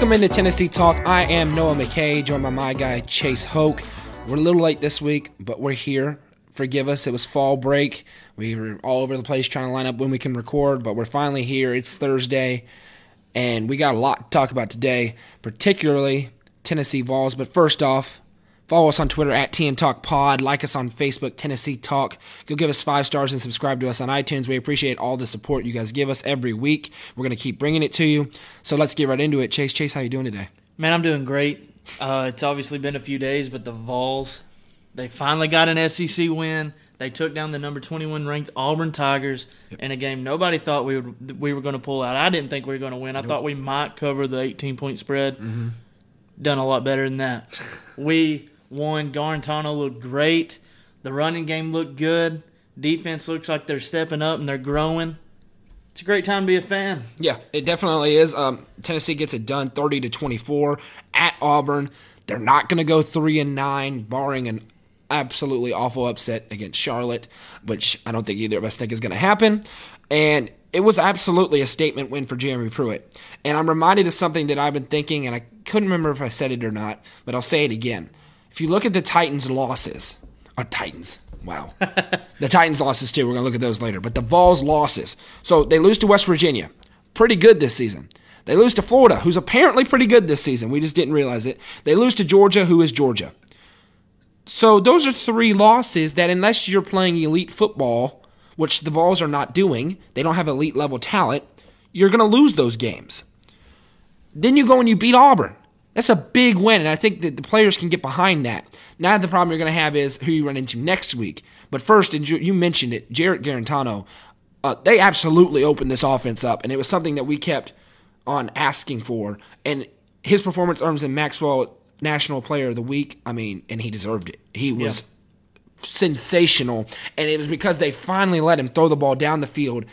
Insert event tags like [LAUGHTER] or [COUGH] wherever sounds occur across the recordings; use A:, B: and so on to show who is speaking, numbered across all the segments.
A: Welcome into Tennessee Talk. I am Noah McKay, joined by my guy Chase Hoke. We're a little late this week, but we're here. Forgive us, it was fall break. We were all over the place trying to line up when we can record, but we're finally here. It's Thursday, and we got a lot to talk about today, particularly Tennessee Vols. But first off, Follow us on Twitter at TN Talk Pod. Like us on Facebook, Tennessee Talk. Go give us five stars and subscribe to us on iTunes. We appreciate all the support you guys give us every week. We're going to keep bringing it to you. So let's get right into it. Chase, Chase, how you doing today?
B: Man, I'm doing great. Uh, it's obviously been a few days, but the Vols, they finally got an SEC win. They took down the number 21 ranked Auburn Tigers yep. in a game nobody thought we would we were going to pull out. I didn't think we were going to win. I nope. thought we might cover the 18 point spread. Mm-hmm. Done a lot better than that. [LAUGHS] we won. Guarantano looked great. The running game looked good. Defense looks like they're stepping up and they're growing. It's a great time to be a fan.
A: Yeah, it definitely is. Um, Tennessee gets it done, thirty to twenty-four at Auburn. They're not going to go three and nine, barring an absolutely awful upset against Charlotte, which I don't think either of us think is going to happen. And it was absolutely a statement win for Jeremy Pruitt. And I'm reminded of something that I've been thinking, and I couldn't remember if I said it or not, but I'll say it again. If you look at the Titans' losses, or Titans, wow. [LAUGHS] the Titans' losses too, we're going to look at those later. But the Vols' losses. So they lose to West Virginia. Pretty good this season. They lose to Florida, who's apparently pretty good this season. We just didn't realize it. They lose to Georgia, who is Georgia. So those are three losses that, unless you're playing elite football, which the Vols are not doing, they don't have elite level talent, you're going to lose those games. Then you go and you beat Auburn. That's a big win, and I think that the players can get behind that. Now the problem you're going to have is who you run into next week. But first, and you mentioned it, Jarrett Guarantano. Uh, they absolutely opened this offense up, and it was something that we kept on asking for. And his performance earns him Maxwell National Player of the Week. I mean, and he deserved it. He was yeah. sensational, and it was because they finally let him throw the ball down the field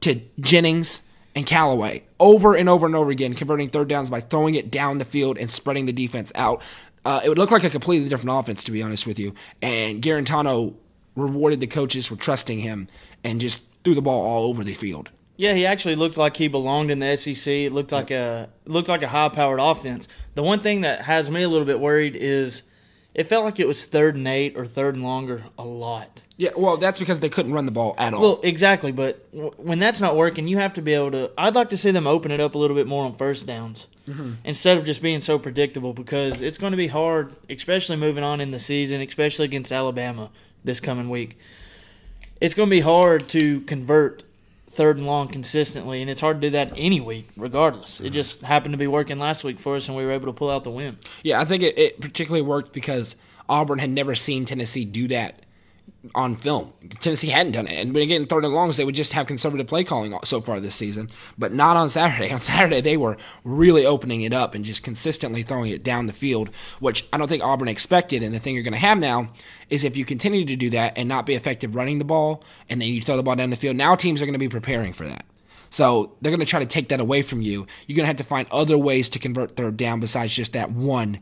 A: to Jennings and Callaway over and over and over again, converting third downs by throwing it down the field and spreading the defense out. Uh, it would look like a completely different offense, to be honest with you. And Guarantano rewarded the coaches for trusting him and just threw the ball all over the field.
B: Yeah, he actually looked like he belonged in the SEC. It looked like a looked like a high powered offense. The one thing that has me a little bit worried is it felt like it was third and eight or third and longer a lot.
A: Yeah, well, that's because they couldn't run the ball at all.
B: Well, exactly, but w- when that's not working, you have to be able to. I'd like to see them open it up a little bit more on first downs mm-hmm. instead of just being so predictable because it's going to be hard, especially moving on in the season, especially against Alabama this coming week. It's going to be hard to convert third and long consistently, and it's hard to do that any week, regardless. Mm-hmm. It just happened to be working last week for us, and we were able to pull out the win.
A: Yeah, I think it, it particularly worked because Auburn had never seen Tennessee do that on film. Tennessee hadn't done it. And when getting third and longs, they would just have conservative play calling so far this season, but not on Saturday. [LAUGHS] On Saturday, they were really opening it up and just consistently throwing it down the field, which I don't think Auburn expected. And the thing you're going to have now is if you continue to do that and not be effective running the ball, and then you throw the ball down the field, now teams are going to be preparing for that. So they're going to try to take that away from you. You're going to have to find other ways to convert third down besides just that one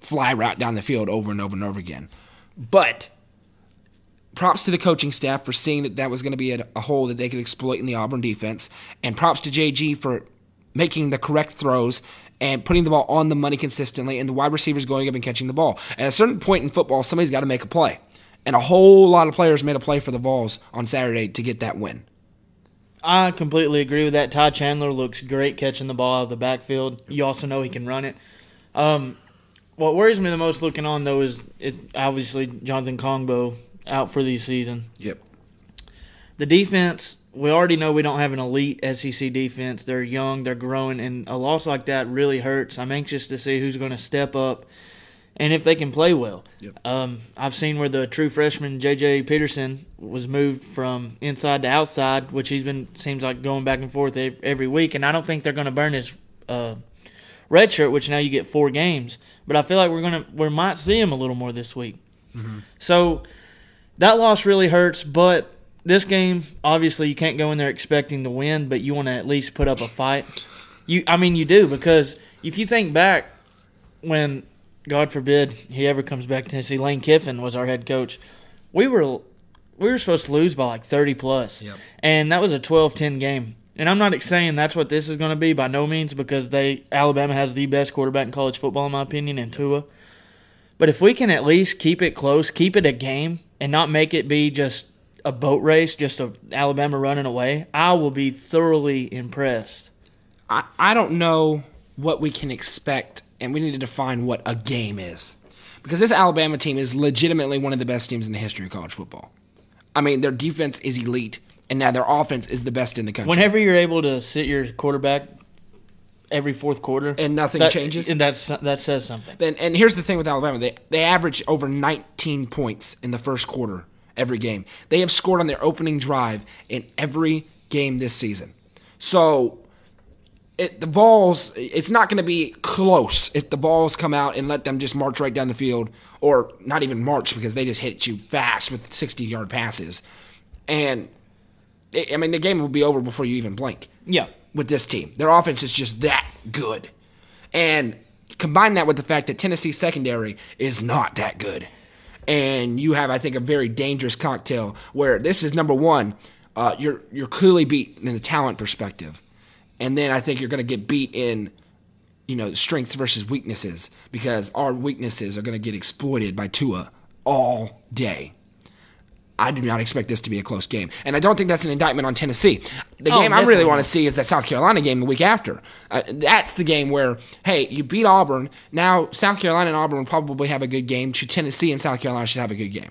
A: fly route down the field over and over and over again. But props to the coaching staff for seeing that that was going to be a, a, hole that they could exploit in the Auburn defense, and props to JG for making the correct throws and putting the ball on the money consistently, and the wide receivers going up and catching the ball. At a certain point in football, somebody's got to make a play, and a whole lot of players made a play for the Vols on Saturday to get that win.
B: I completely agree with that. Ty Chandler looks great catching the ball out of the backfield. You also know he can run it. Um, what worries me the most looking on though is it, obviously Jonathan Kongbo out for the season.
A: Yep.
B: The defense, we already know we don't have an elite SEC defense. They're young, they're growing, and a loss like that really hurts. I'm anxious to see who's going to step up and if they can play well. Yep. Um, I've seen where the true freshman J.J. Peterson was moved from inside to outside, which he's been seems like going back and forth every week, and I don't think they're going to burn his uh, red shirt, which now you get four games. But I feel like we're gonna we might see him a little more this week. Mm-hmm. So that loss really hurts, but this game, obviously, you can't go in there expecting to win, but you want to at least put up a fight. You, I mean, you do because if you think back when, God forbid, he ever comes back to Tennessee, Lane Kiffin was our head coach. We were we were supposed to lose by like 30 plus.
A: Yep.
B: And that was a 12-10 game. And I'm not saying that's what this is going to be by no means because they Alabama has the best quarterback in college football in my opinion and Tua. But if we can at least keep it close, keep it a game and not make it be just a boat race, just a Alabama running away, I will be thoroughly impressed.
A: I, I don't know what we can expect, and we need to define what a game is. Because this Alabama team is legitimately one of the best teams in the history of college football. I mean, their defense is elite, and now their offense is the best in the country.
B: Whenever you're able to sit your quarterback every fourth quarter
A: And nothing
B: that-
A: changes?
B: and that's that says something.
A: And, and here's the thing with Alabama: they they average over 19 points in the first quarter every game. They have scored on their opening drive in every game this season. So it, the Vols, it's not going to be close if the Vols come out and let them just march right down the field, or not even march because they just hit you fast with 60 yard passes. And I mean, the game will be over before you even blink
B: Yeah.
A: With this team. Their offense is just that good. And combine that with the fact that Tennessee's secondary is not that good. And you have, I think, a very dangerous cocktail where this is number one, uh, you're you're clearly beat in the talent perspective. And then I think you're gonna get beat in, you know, strength versus weaknesses, because our weaknesses are gonna get exploited by Tua all day. I do not expect this to be a close game. And I don't think that's an indictment on Tennessee. The
B: Oh,
A: game I really want to see is that South Carolina game the week after. Uh, that's the game where, hey, you beat Auburn. Now South Carolina and Auburn will probably have a good game. Tennessee and South Carolina should have a good game.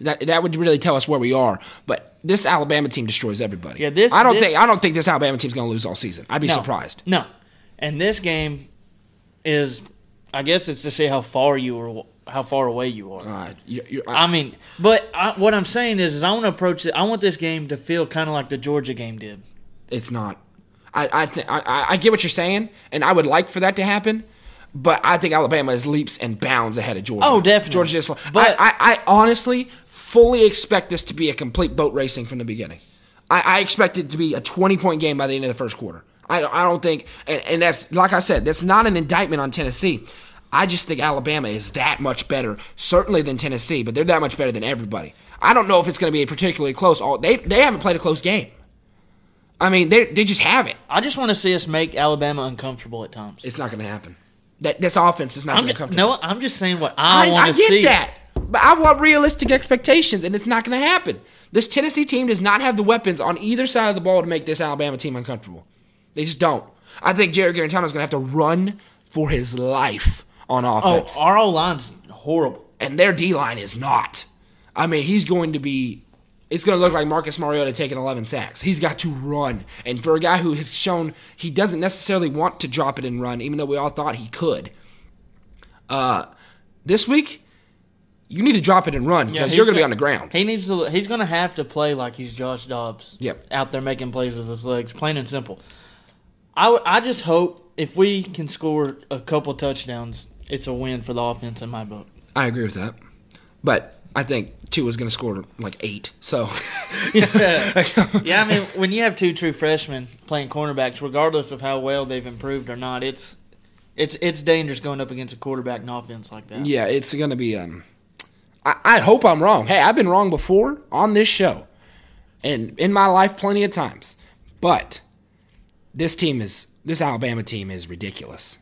A: That that would really tell us where we are. But this Alabama team destroys everybody.
B: Yeah, this-
A: I don't
B: this-
A: think I don't think this Alabama team's going to lose all season. I'd be
B: No.
A: surprised.
B: No. And this game is, I guess it's to see how far you are, how far away you are.
A: Uh, you, you,
B: I mean, but I, what I'm saying is, is I want to approach it. I want this game to feel kind of like the Georgia game did.
A: It's not. I I, th- I I get what you're saying, and I would like for that to happen. But I think Alabama is leaps and bounds ahead of Georgia.
B: Oh, definitely.
A: Georgia just.
B: But-
A: I, I, I honestly fully expect this to be a complete boat racing from the beginning. I, I expect it to be a 20 point game by the end of the first quarter. I, I don't think, and, and that's like I said, that's not an indictment on Tennessee. I just think Alabama is that much better, certainly than Tennessee, but they're that much better than everybody. I don't know if it's going to be a particularly close. All they they haven't played a close game. I mean, they they just have it.
B: I just want to see us make Alabama uncomfortable at times.
A: It's not going to happen. That this offense is not going to come.
B: no, I'm just saying what I,
A: I,
B: want
A: I get
B: see.
A: that, but I want realistic expectations, and it's not going to happen. This Tennessee team does not have the weapons on either side of the ball to make this Alabama team uncomfortable. They just don't. I think Jarrett Guarantano is going to have to run for his life on
B: Oh,
A: offense,
B: our O line's horrible.
A: and their D line is not. I mean, he's going to be. It's going to look like Marcus Mariota taking 11 sacks. He's got to run, and for a guy who has shown he doesn't necessarily want to drop it and run, even though we all thought he could. Uh, this week, you need to drop it and run because
B: he's
A: you're going to be on the ground.
B: He needs to. He's going to have to play like he's Josh Dobbs.
A: Yep.
B: Out there making plays with his legs, plain and simple. I, w- I just hope if we can score a couple touchdowns, it's a win for the offense in my book.
A: I agree with that, but I think Tua is going to score like eight. So [LAUGHS]
B: yeah, I mean, when you have two true freshmen playing cornerbacks, regardless of how well they've improved or not, it's it's it's dangerous going up against a quarterback and offense like that.
A: yeah, it's going to be. Um, I, I hope I'm wrong. Hey, I've been wrong before on this show, and in my life plenty of times. But this team is this Alabama team is ridiculous,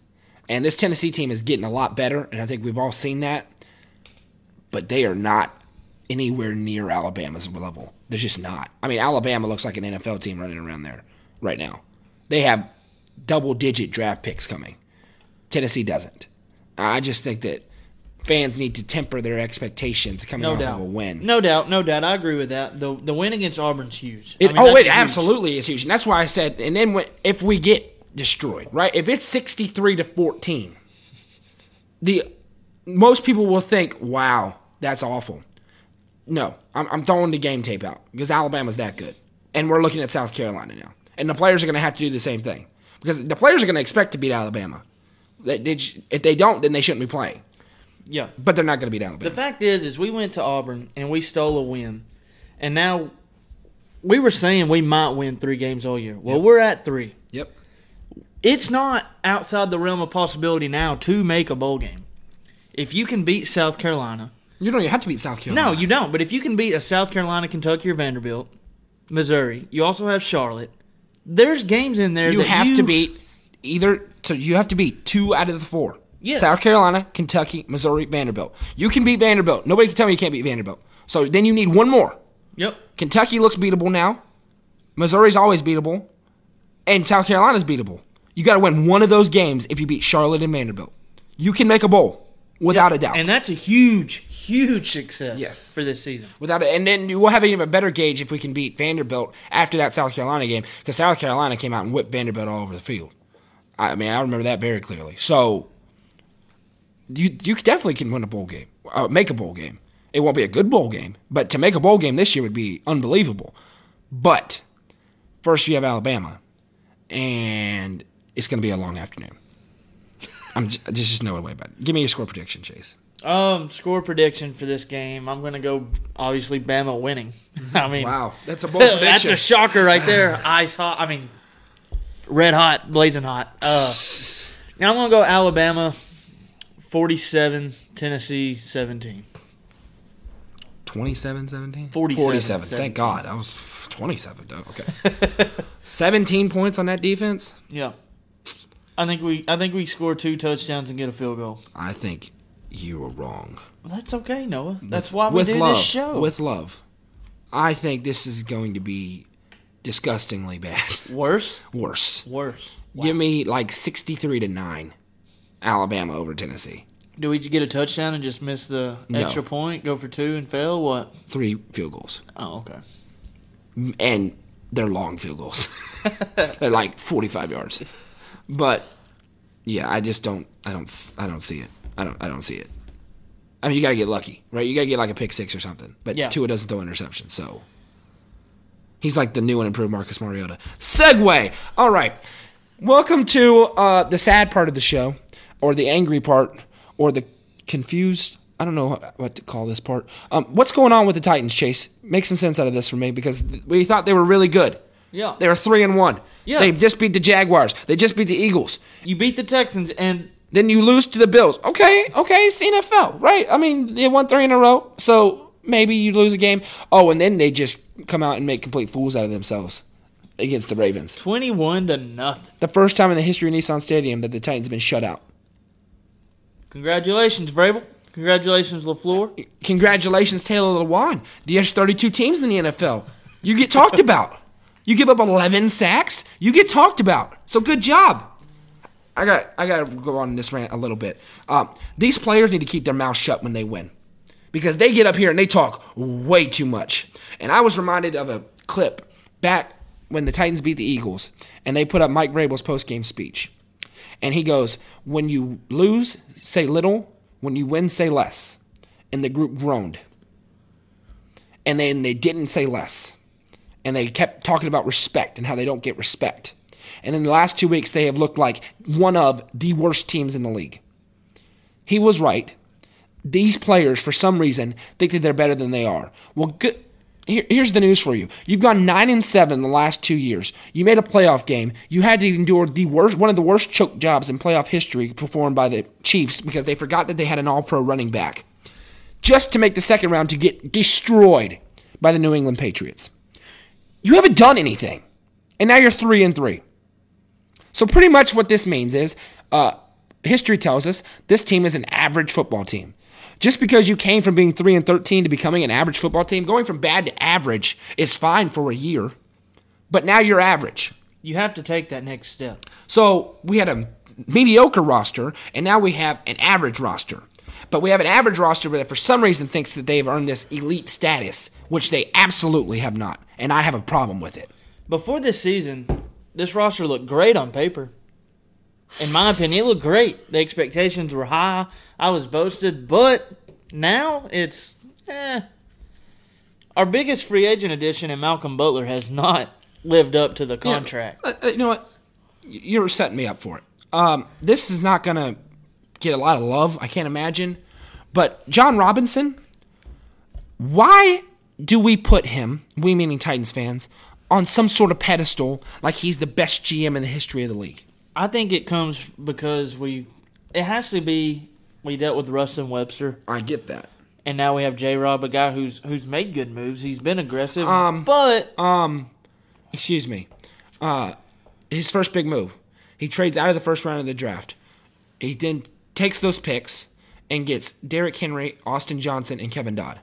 A: and this Tennessee team is getting a lot better, and I think we've all seen that. But they are not anywhere near Alabama's level. They're just not. I mean, Alabama looks like an NFL team running around there right now. They have double digit draft picks coming. Tennessee doesn't. I just think that fans need to temper their expectations coming
B: No
A: off
B: doubt.
A: of a win.
B: No doubt, no doubt. I agree with that. The the win against Auburn's huge.
A: It,
B: I mean,
A: oh, it
B: huge.
A: absolutely is huge, and that's why I said. And then when, if we get destroyed, right? If it's sixty-three to fourteen, the most people will think, "Wow, that's awful." No, I'm, I'm throwing the game tape out because Alabama's that good, and we're looking at South Carolina now, and the players are going to have to do the same thing because the players are going to expect to beat Alabama. They, they, if they don't, then they shouldn't be playing.
B: Yeah.
A: But they're not going to beat Alabama.
B: The fact is, is we went to Auburn and we stole a win, and now we were saying we might win three games all year. Well, we're at three.
A: Yep.
B: It's not outside the realm of possibility now to make a bowl game. If you can beat South Carolina,
A: You don't even have to beat South Carolina.
B: no, you don't. But if you can beat a South Carolina, Kentucky, or Vanderbilt, Missouri, you also have Charlotte. There's games in there
A: You have
B: you,
A: to beat either. So you have to beat two out of the four.
B: Yes.
A: South Carolina, Kentucky, Missouri, Vanderbilt. You can beat Vanderbilt. Nobody can tell me you can't beat Vanderbilt. So then you need one more.
B: Yep.
A: Kentucky looks beatable now. Missouri's always beatable, and South Carolina's beatable. You got to win one of those games if you beat Charlotte and Vanderbilt. You can make a bowl without a doubt.
B: And that's a huge, huge success.
A: Yes.
B: For this season.
A: without it, and then we'll have an even better gauge if we can beat Vanderbilt after that South Carolina game because South Carolina came out and whipped Vanderbilt all over the field. I mean, I remember that very clearly. So you you definitely can win a bowl game, uh, make a bowl game. It won't be a good bowl game, but to make a bowl game this year would be unbelievable. But first, you have Alabama, and it's going to be a long afternoon. I'm just, there's just no way about it. Give me your score prediction, Chase.
B: Um, score prediction for this game. I'm gonna go obviously Bama winning. [LAUGHS] I mean,
A: Wow, that's a [LAUGHS] bold
B: that's a shocker right there. Ice hot. I mean, red hot, blazing hot. Uh, now I'm gonna go Alabama, 47, Tennessee, 17.
A: 27 17?
B: 47,
A: 47. Thank God. I was 27. though. Okay. [LAUGHS] 17 points on that defense?
B: Yeah, I think we I think we score two touchdowns and get a field goal.
A: I think you were wrong.
B: Well, that's okay, Noah. That's why we
A: with
B: do
A: love.
B: this show.
A: With love. I think this is going to be disgustingly bad. [LAUGHS]
B: worse,
A: Worse.
B: worse.
A: Give me like 63 to 9. Alabama over Tennessee.
B: Do we get a touchdown and just miss the
A: No.
B: extra point? Go for two and fail? What?
A: Three field goals.
B: Oh, okay.
A: and they're long field goals. [LAUGHS] they're like 45 yards. But yeah, I just don't I don't I don't see it. I don't I don't see it. I mean, you got to get lucky, right? You got to get like a pick six or something. But
B: Yeah.
A: Tua doesn't throw interceptions, so he's like the new and improved Marcus Mariota. Segue. All right. Welcome to uh, the sad part of the show, or the angry part, or the confused. I don't know what to call this part. Um, what's going on with the Titans, Chase? Make some sense out of this for me because we thought they were really good.
B: Yeah.
A: They were three and one.
B: Yeah.
A: They just beat the Jaguars. They just beat the Eagles.
B: You beat the Texans and
A: Then you lose to the Bills. Okay, okay, it's NFL, right? I mean, they won three in a row, so maybe you lose a game. Oh, and then they just come out and make complete fools out of themselves against the Ravens.
B: 21 to nothing.
A: The first time in the history of Nissan Stadium that the Titans have been shut out.
B: Congratulations, Vrabel. Congratulations, LaFleur.
A: Congratulations, Taylor Lewan. There's 32 teams in the NFL. You get talked about. You give up 11 sacks. You get talked about. So good job. I got I got to go on this rant a little bit. Um, these players need to keep their mouths shut when they win, because they get up here and they talk way too much. And I was reminded of a clip back when the Titans beat the Eagles, and they put up Mike Vrabel's post game speech, and he goes, "When you lose, say little. When you win, say less." And the group groaned, and then they didn't say less and they kept talking about respect and how they don't get respect. And in the last two weeks, they have looked like one of the worst teams in the league. He was right. These players, for some reason, think that they're better than they are. Well, good. Here, here's the news for you. You've gone nine and seven the last two years. You made a playoff game. You had to endure the worst, one of the worst choke jobs in playoff history performed by the Chiefs because they forgot that they had an All-Pro running back, just to make the second round to get destroyed by the New England Patriots. You haven't done anything. And now you're three and three. So pretty much what this means is, uh, history tells us this team is an average football team. Just because you came from being three and thirteen to becoming an average football team, going from bad to average is fine for a year. But now you're average.
B: You have to take that next step.
A: So we had a mediocre roster, and now we have an average roster. But we have an average roster that for some reason thinks that they've earned this elite status, which they absolutely have not. And I have a problem with it.
B: Before this season, this roster looked great on paper. In my opinion, it looked great. The expectations were high. I was boasted, but now it's eh. Our biggest free agent addition in Malcolm Butler has not lived up to the contract.
A: Uh, uh, you know what? You're setting me up for it. Um, this is not going to get a lot of love, I can't imagine. But Jon Robinson, why do we put him, we meaning Titans fans, on some sort of pedestal like he's the best GM in the history of the league?
B: I think it comes because we. It has to be. We dealt with Ruston Webster,
A: I get that.
B: and now we have J. Rob, a guy who's who's made good moves. He's been aggressive,
A: Um,
B: but
A: Um, excuse me. Uh, his first big move. He trades out of the first round of the draft. He then takes those picks and gets Derrick Henry, Austin Johnson, and Kevin Dodd.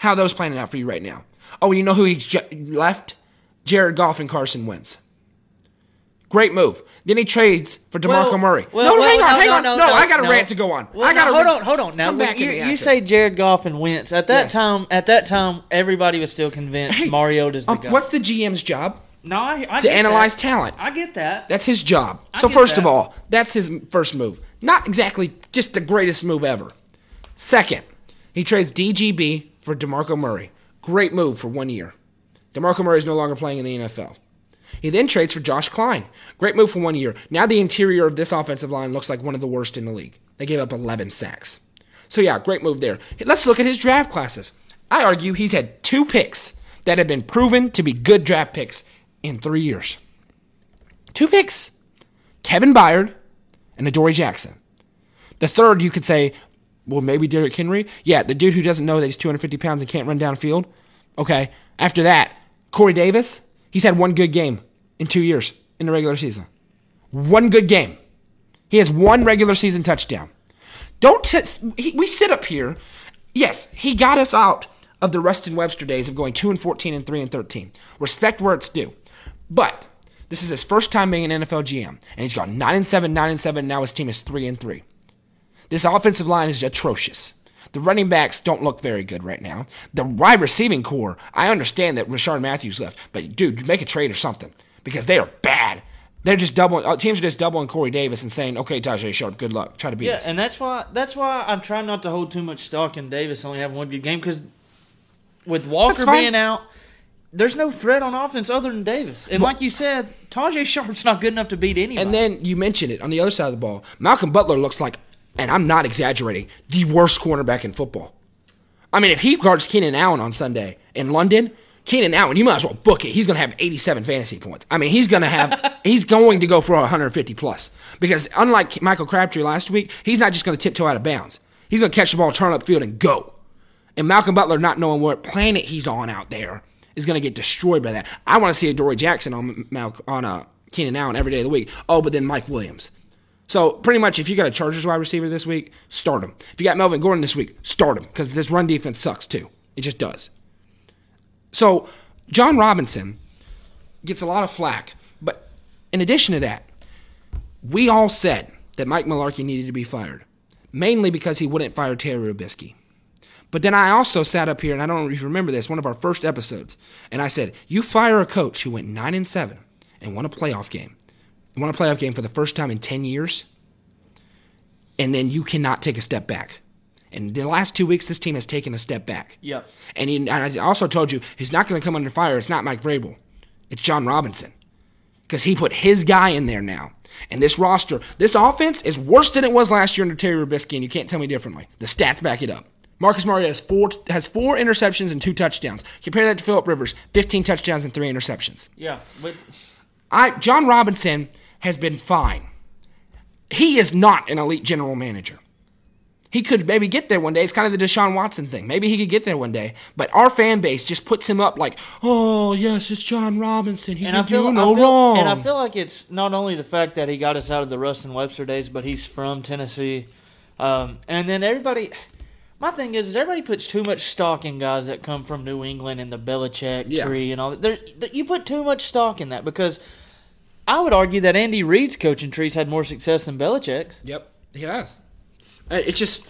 A: How are those planning out for you right now? Oh, you know who he j- left? Jared Goff and Carson Wentz. Great move. Then he trades for DeMarco
B: Well-
A: Murray.
B: well,
A: no,
B: well,
A: hang on,
B: no,
A: hang
B: no,
A: on.
B: no,
A: No,
B: no,
A: I got a
B: no.
A: rant to go on.
B: Well,
A: I got
B: now,
A: to
B: hold on, hold on. Now
A: Come back
B: you, you say Jared Goff and Wentz. At that
A: Yes.
B: time, at that time, everybody was still convinced
A: Hey,
B: Mariota's the
A: Um,
B: guy.
A: what's the GM's job?
B: no, I, I
A: To
B: get
A: analyze
B: that.
A: talent.
B: I get that.
A: That's his job. So
B: get
A: first of all, that's his first move. Not exactly just the greatest move ever. Second, he trades DGB for DeMarco Murray. Great move for one year. DeMarco Murray is no longer playing in the NFL. He then trades for Josh Kline. Great move for one year. Now the interior of this offensive line looks like one of the worst in the league. They gave up 11 sacks. So yeah, great move there. Let's look at his draft classes. I argue he's had two picks that have been proven to be good draft picks in three years. Two picks. Kevin Byard and Adoree Jackson. The third, you could say, well, maybe Derrick Henry. Yeah, the dude who doesn't know that he's 250 pounds and can't run downfield. Okay. After that, Corey Davis. He's had one good game in two years in the regular season. One good game. He has one regular season touchdown. Don't t- he, we sit up here? Yes, he got us out of the Ruston Webster days of going two and fourteen and three and thirteen. Respect where it's due, but this is his first time being an NFL GM, and he's gone nine and seven, nine and seven. Now his team is three and three. This offensive line is atrocious. The running backs don't look very good right now. The wide receiving core, I understand that Rishard Matthews left, but dude, make a trade or something because they are bad. They're just doubling. uh, Teams are just doubling Corey Davis and saying, "Okay, Tajae Sharpe, good luck. Try to beat
B: Yeah,
A: us."
B: and that's why that's why I'm trying not to hold too much stock in Davis only having one good game because with Walker being out, there's no threat on offense other than Davis. And like you said, Tajae Sharpe's not good enough to beat anybody.
A: And then you mentioned it on the other side of the ball. Malcolm Butler looks like, and I'm not exaggerating, the worst cornerback in football. I mean, if he guards Keenan Allen on Sunday in London, Keenan Allen, you might as well book it. He's going to have 87 fantasy points. I mean, he's going to have, [LAUGHS] he's going to go for 150 plus because unlike Michael Crabtree last week, he's not just going to tiptoe out of bounds. He's going to catch the ball, turn up field, and go. And Malcolm Butler, not knowing what planet he's on out there, is going to get destroyed by that. I want to see Adoree Jackson on Mal- on uh, Keenan Allen every day of the week. Oh, but then Mike Williams. So pretty much, if you got a Chargers wide receiver this week, start him. If you got Melvin Gordon this week, start him because this run defense sucks too. It just does. So Jon Robinson gets a lot of flack, but in addition to that, we all said that Mike Mularkey needed to be fired, mainly because he wouldn't fire Terry Robiskie. But then I also sat up here, and I don't know if you remember this, one of our first episodes, and I said, "You fire a coach who went nine and seven and won a playoff game, won a playoff game for the first time in ten years, and then you cannot take a step back." And the last two weeks, this team has taken a step back.
B: Yep.
A: And, he, and I also told you he's not going to come under fire. It's not Mike Vrabel. It's Jon Robinson. Because he put his guy in there now. And this roster, this offense is worse than it was last year under Terry Robiskie, and you can't tell me differently. The stats back it up. Marcus Mariota has four has four interceptions and two touchdowns. Compare that to Philip Rivers, 15 touchdowns and three interceptions.
B: yeah, but
A: I Jon Robinson has been fine. He is not an elite general manager. He could maybe get there one day. It's kind of the Deshaun Watson thing. Maybe he could get there one day. But our fan base just puts him up like, oh yes, it's Jon Robinson. He
B: and
A: can
B: I feel
A: do no
B: feel,
A: wrong.
B: And I feel like it's not only the fact that he got us out of the Ruston Webster days, but he's from Tennessee. Um, and then everybody, my thing is, is everybody puts too much stock in guys that come from New England and the Belichick
A: Yeah.
B: tree and all that. There, there- you put too much stock in that because I would argue that Andy Reid's coaching trees had more success than Belichick's.
A: Yep, he does. Uh, It's just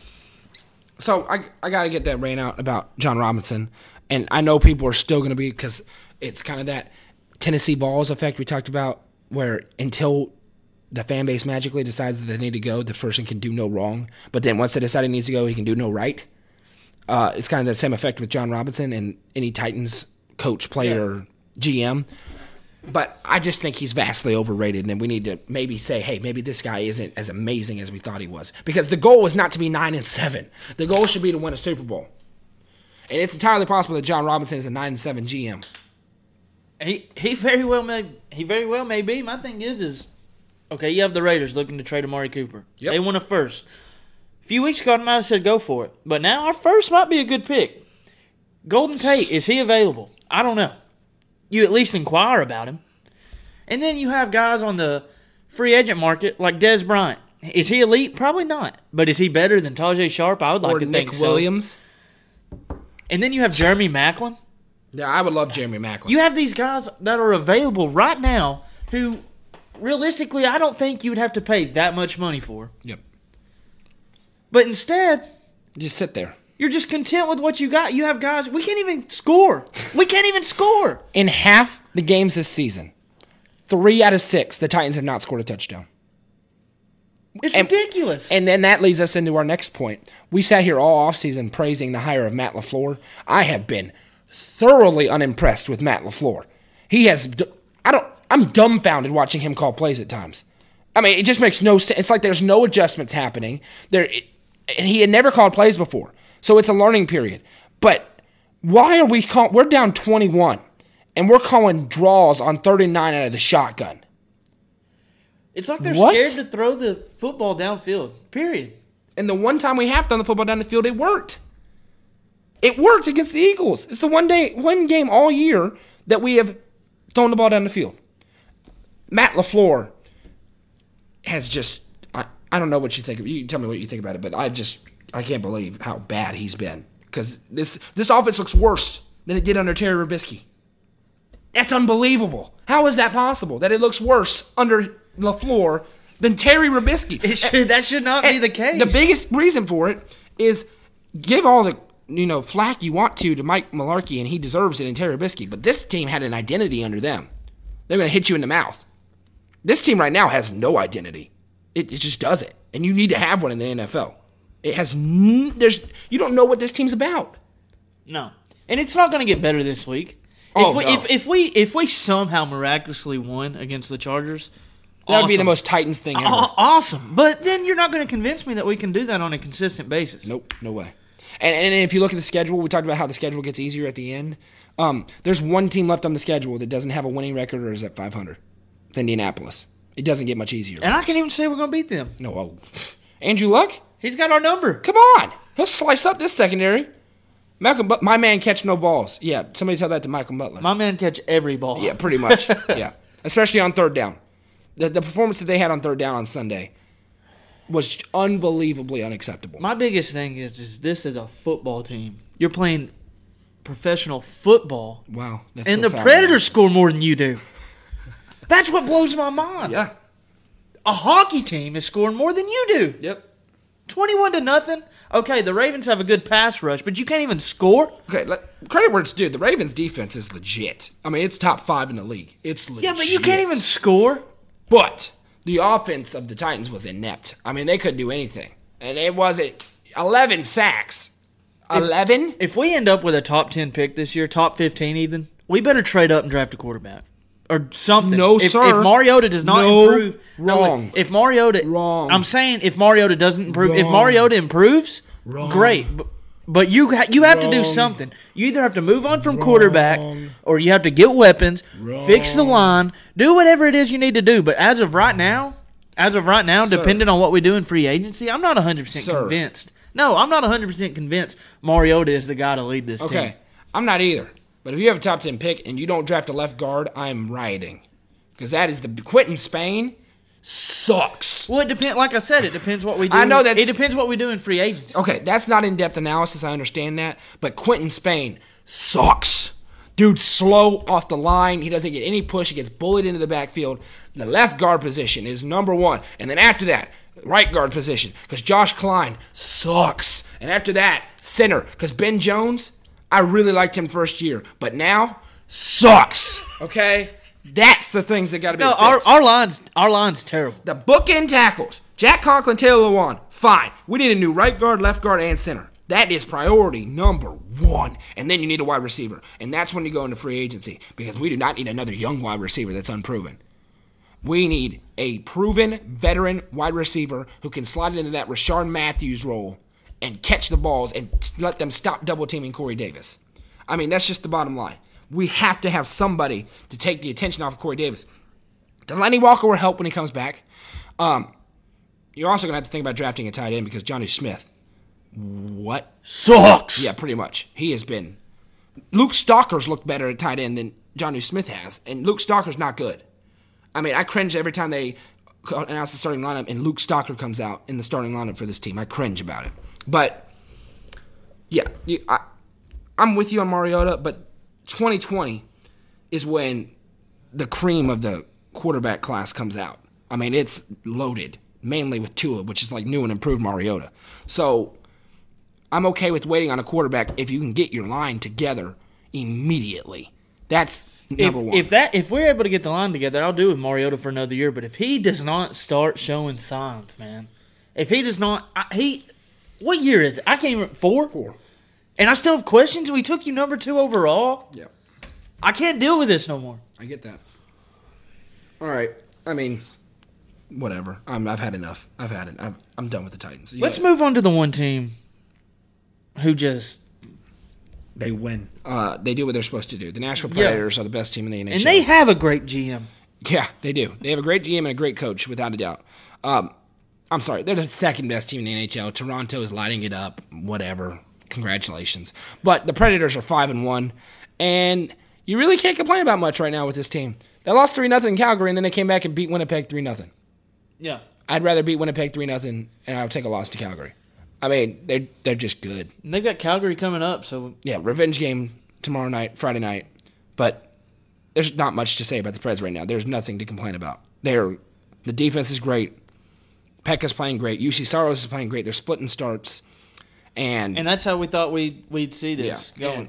A: so I I got to get that rain out about Jon Robinson, and I know people are still going to be because it's kind of that Tennessee Vols effect we talked about, where until the fan base magically decides that they need to go, the person can do no wrong. But then once they decide he needs to go, he can do no right. Uh, it's kind of the same effect with Jon Robinson and any Titans coach, player, GM. But I just think he's vastly overrated, and we need to maybe say, hey, maybe this guy isn't as amazing as we thought he was. Because the goal was not to be nine and seven. The goal should be to win a Super Bowl. and it's entirely possible that Jon Robinson is a nine and seven GM.
B: He he very well may he very well may be. My thing is is okay. You have the Raiders looking to trade Amari Cooper.
A: Yep.
B: They want a first. A few weeks ago, I might have said go for it, but now our first might be a good pick. Golden Tate is he available? I don't know. You at least inquire about him, and then you have guys on the free agent market like Dez Bryant. Is he elite? Probably not. But is he better than Tajae Sharpe? I would like
A: or
B: to
A: Nick
B: think
A: Williams.
B: so. And then you have Jeremy Maclin.
A: Yeah, I would love Jeremy Maclin.
B: You have these guys that are available right now who, realistically, I don't think you would have to pay that much money for.
A: yep.
B: But instead,
A: Just sit there.
B: You're just content with what you got. You have guys, we can't even score. We can't even score.
A: In half the games this season, three out of six, the Titans have not scored a touchdown.
B: It's
A: And-
B: ridiculous.
A: And then that leads us into our next point. We sat here all offseason praising the hire of Matt LaFleur. I have been thoroughly unimpressed with Matt LaFleur. He has I don't I'm dumbfounded watching him call plays at times. I mean, it just makes no sense. It's like there's no adjustments happening. There and he had never called plays before. So it's a learning period. But why are we call, we're down 21 and we're calling draws on 39 out of the shotgun.
B: it's like they're
A: What?
B: scared to throw the football downfield, period.
A: And the one time we have thrown the football down the field, it worked. It worked against the Eagles. It's the one day, one game all year that we have thrown the ball down the field. Matt Lafleur has just, I, I don't know what you think of. You tell me what you think about it, but I just, I can't believe how bad he's been because this this offense looks worse than it did under Terry Robiskie. That's unbelievable. How is that possible? That it looks worse under Lafleur than Terry Robiskie?
B: It should, that should not be the case.
A: The biggest reason for it is give all the you know flack you want to to Mike Mularkey, and he deserves it in Terry Bisky. But this team had an identity under them. They're going to hit you in the mouth. This team right now has no identity. It, it just doesn't, and you need to have one in the NFL. It has n- there's you don't know what this team's about.
B: No, and it's not going to get better this week.
A: Oh,
B: if, we,
A: no.
B: if if we if we somehow miraculously won against the Chargers,
A: That would be the most Titans thing ever.
B: Aw- awesome. But then you're not going to convince me that we can do that on a consistent basis.
A: Nope, no way. And, and if you look at the schedule, we talked about how the schedule gets easier at the end. Um, there's one team left on the schedule that doesn't have a winning record or is at 500. It's Indianapolis. It doesn't get much easier.
B: And I can't even say we're going to beat them.
A: no, oh. Andrew Luck,
B: He's got our number.
A: come on, he'll slice up this secondary. Malcolm, but my man catch no balls. Yeah, somebody tell that to Michael Butler.
B: My man catch every ball.
A: yeah, pretty much. [LAUGHS] yeah, especially on third down. The, the performance that they had on third down on Sunday was unbelievably unacceptable.
B: My biggest thing is is this is a football team. You're playing professional football,
A: wow,
B: and the. Predators score more than you do. That's what blows my mind.
A: Yeah.
B: A hockey team is scoring more than you do.
A: Yep.
B: 21 to nothing. Okay, the Ravens have a good pass rush, but you can't even score.
A: Okay, let, credit where it's due. The Ravens' defense is legit. I mean, it's top five in the league. It's legit.
B: Yeah, but you can't even score.
A: But the offense of the Titans was inept. I mean, they couldn't do anything, and it wasn't eleven sacks. Eleven?
B: If we end up with a top 10 pick this year, top 15 even, we better trade up and draft a quarterback. Or something.
A: No,
B: if,
A: sir.
B: If Mariota does not
A: No,
B: improve,
A: wrong.
B: if Mariota,
A: Wrong.
B: I'm saying if Mariota doesn't improve, if Mariota improves,
A: Wrong.
B: great. But, but you ha- you have to do something. You either have to move on from quarterback, or you have to get weapons, fix the line, do whatever it is you need to do. But as of right now, as of right now,
A: Sir.
B: depending on what we do in free agency, I'm not 100 percent convinced. No, I'm not 100 percent convinced Mariota is the guy to lead this team.
A: Okay, I'm not either. But if you have a top ten pick and you don't draft a left guard, I'm rioting because that is the Quinton Spain sucks.
B: Well, it depends. Like I said, it depends what we do.
A: I know that
B: it depends what we do in free agency.
A: Okay, that's not in depth analysis. I understand that. But Quinton Spain sucks. Dude, slow off the line. He doesn't get any push. He gets bullied into the backfield. The left guard position is number one. And then after that, right guard position, because Josh Kline sucks. And after that, center, because Ben Jones, I really liked him first year. But now, sucks. Okay? That's the things that got to be
B: No, our, our lines our line's terrible.
A: The bookend tackles. Jack Conklin, Taylor Lewan. Fine. We need a new right guard, left guard, and center. That is priority number one. And then you need a wide receiver. And that's when you go into free agency because we do not need another young wide receiver that's unproven. We need a proven veteran wide receiver who can slide into that Rishard Matthews role and catch the balls and let them stop double teaming Corey Davis. I mean, that's just the bottom line. We have to have somebody to take the attention off of Corey Davis. Delanie Walker will help when he comes back. Um, you're also going to have to think about drafting a tight end because Jonnu Smith. What?
B: Sucks.
A: Yeah, pretty much. He has been. Luke Stocker's looked better at tight end than Jonnu Smith has, and Luke Stocker's not good. I mean, I cringe every time they announce the starting lineup and Luke Stocker comes out in the starting lineup for this team. I cringe about it. But yeah, you, I, I'm with you on Mariota, but 2020 is when the cream of the quarterback class comes out. I mean, it's loaded mainly with Tua, which is like new and improved Mariota. So I'm okay with waiting on a quarterback if you can get your line together immediately. That's
B: If,
A: number one.
B: if that if we're able to get the line together, I'll do with Mariota for another year. But if he does not start showing signs, man, if he does not, I, he, what year is it? I can't remember. Four.
A: Four.
B: And I still have questions. We took you number two overall.
A: Yeah,
B: I can't deal with this no more.
A: I get that. All right. I mean, whatever. I'm, I've had enough. I've had it. I'm, I'm done with the Titans. You
B: Let's
A: know,
B: move on to the one team who just
A: they win. Uh, they do what they're supposed to do. The Nashville
B: Yeah.
A: Predators are the best team in the NHL.
B: and they have a great GM.
A: Yeah, they do. They have a great GM and a great coach, without a doubt. Um, I'm sorry, they're the second best team in the NHL. Toronto is lighting it up. Whatever. Congratulations. But the Predators are five and one, and you really can't complain about much right now with this team. They lost three nothing in Calgary, and then they came back and beat Winnipeg three nothing.
B: Yeah.
A: I'd rather beat Winnipeg three nothing, and I would take a loss to Calgary. I mean, they're they're just good.
B: And they've got Calgary coming up, so
A: Yeah, revenge game tomorrow night, Friday night. But there's not much to say about the Preds right now. There's nothing to complain about. They're the defense is great. Pekka's playing great. Juuse Saros is playing great. They're splitting starts, and,
B: and that's how we thought we we'd see
A: yeah,
B: this going.
A: and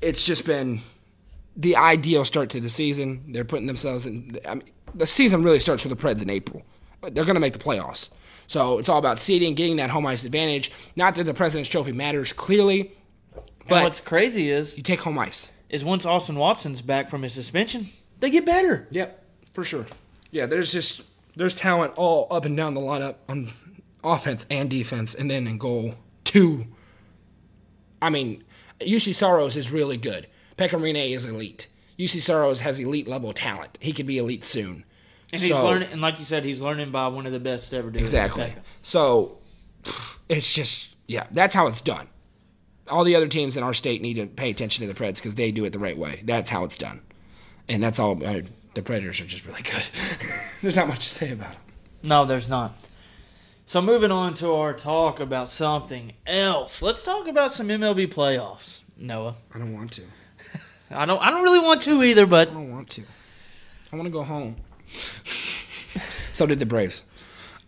A: it's just been the ideal start to the season. They're putting themselves in. I mean, the season really starts for the Preds in April. But They're going to make the playoffs, so it's all about seeding, getting that home ice advantage. Not that the President's Trophy matters clearly,
B: and
A: but
B: what's crazy is
A: you take home ice.
B: is once Austin Watson's back from his suspension, they get better.
A: Yep, for sure. Yeah, there's just there's talent all up and down the lineup on offense and defense, and then in goal two. I mean, Juuse Saros is really good. Pekka Rinne is elite. Juuse Saros has elite level talent. He could be elite soon.
B: And he's learning, and like you said, he's learning by one of the best ever do it.
A: Exactly. So it's just yeah, that's how it's done. All the other teams in our state need to pay attention to the Preds because they do it the right way. That's how it's done, and that's all. Uh, the Predators are just really good. [LAUGHS] There's not much to say about them.
B: No, there's not. So moving on to our talk about something else. Let's talk about some MLB playoffs. Noah,
A: I don't want to.
B: I don't. I don't really want to either, but
A: I don't want to. I want to go home. so did the Braves.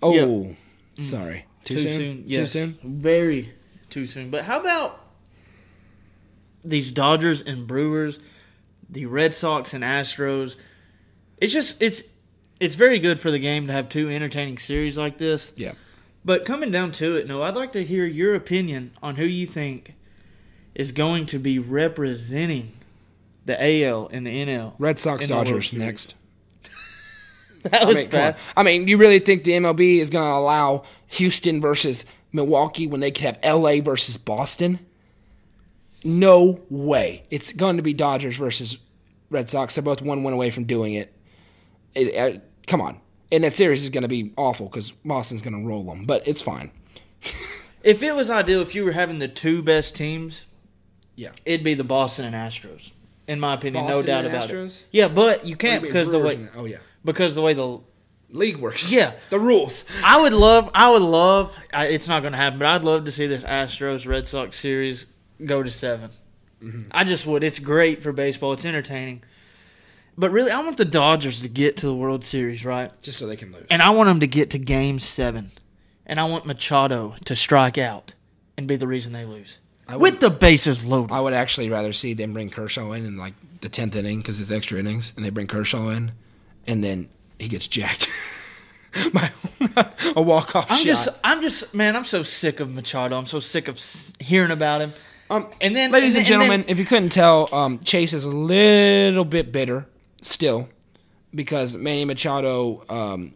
A: Oh,
B: Yeah. Mm.
A: sorry. Too, soon? Too
B: yes.
A: soon?
B: Very too soon. But how about these Dodgers and Brewers, the Red Sox and Astros? It's just it's it's very good for the game to have two entertaining series like this.
A: Yeah.
B: But coming down to it, no, I'd like to hear your opinion on who you think is going to be representing the AL and the NL.
A: Red Sox,
B: in the World
A: Dodgers next. [LAUGHS]
B: That
A: I
B: was
A: mean, come on.
B: fast.
A: I mean, you really think the MLB is going to allow Houston versus Milwaukee when they could have LA versus Boston? No way. It's going to be Dodgers versus Red Sox. They're both one win away from doing it. It- uh, come on. And that series is going to be awful because Boston's going to roll them, but it's fine. [LAUGHS]
B: If it was ideal, if you were having the two best teams,
A: Yeah.
B: it'd be the Boston and Astros. In my opinion, no doubt
A: and
B: about
A: Astros?
B: it. Yeah, but you can't
A: you mean,
B: because the way
A: and- oh yeah,
B: because the way the
A: league works.
B: Yeah.
A: the rules.
B: I would love I would love I, it's not going to happen, but I'd love to see this Astros Red Sox series go to 7.
A: Mm-hmm.
B: I just would. It's great for baseball. It's entertaining. But really, I want the Dodgers to get to the World Series, right?
A: Just so they can lose.
B: And I want them to get to Game Seven, and I want Machado to strike out and be the reason they lose
A: I
B: with the bases loaded.
A: I would actually rather see them bring Kershaw in in like the tenth inning because it's extra innings, and they bring Kershaw in, and then he gets jacked. [LAUGHS] My [LAUGHS] a walk off
B: I'm
A: shot.
B: just, I'm just, man, I'm so sick of Machado. I'm so sick of hearing about him.
A: Um,
B: And then,
A: ladies and,
B: then- then-
A: gentlemen, if you couldn't tell, um, Chase is a little bit bitter still because Manny Machado um,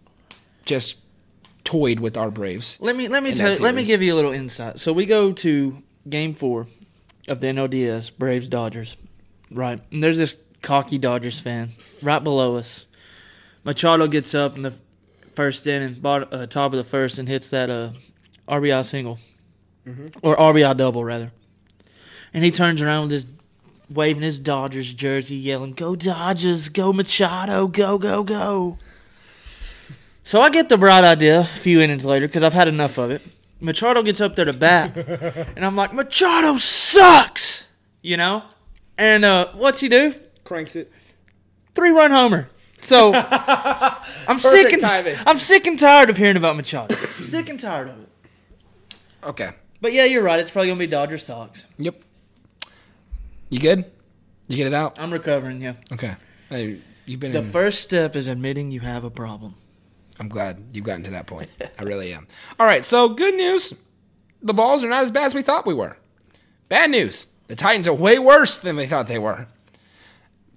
A: just toyed with our Braves.
B: Let me let me tell
A: that
B: let me give you a little insight. So we go to game four of the NLDS Braves Dodgers, right? And there's this cocky Dodgers fan right below us. Machado gets up in the first inning, bot, uh, top of the first, and hits that uh, RBI single or RBI double rather. And he turns around with his waving his Dodgers jersey, yelling, "Go Dodgers! Go Machado! Go go go!" So I get the bright idea a few innings later because I've had enough of it. Machado gets up there to bat, [LAUGHS] and I'm like, Machado sucks, you know. And uh, what's he do?
A: Cranks it.
B: Three run homer. So [LAUGHS] I'm sick and
A: timing.
B: I'm sick and tired of hearing about Machado. [COUGHS] sick and tired of it.
A: Okay.
B: But yeah, you're right. It's probably gonna be Dodger Sox.
A: Yep. You good? You get it out?
B: I'm recovering. Yeah.
A: Okay. Hey, you've been
B: The
A: in,
B: first step is admitting you have a problem.
A: I'm glad you've gotten to that point. I really am. [LAUGHS] All right, so good news. The Vols are not as bad as we thought we were. Bad news. The Titans are way worse than we thought they were.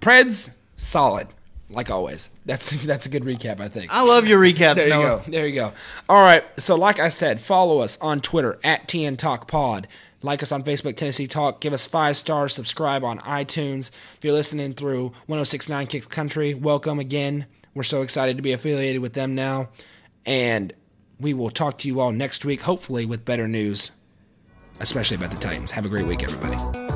A: Preds, solid, like always. [LAUGHS] That's that's a good recap, I think.
B: I love your recaps.
A: There you
B: Noah.
A: go. There you go. All right. So, like I said, follow us on Twitter at TN Talk Pod. Like us on Facebook, Tennessee Talk. Give us five stars. Subscribe on iTunes. If you're listening through 1069 Kicks Country, welcome again. We're so excited to be affiliated with them now. And we will talk to you all next week, hopefully with better news, especially about the Titans. Have a great week, everybody.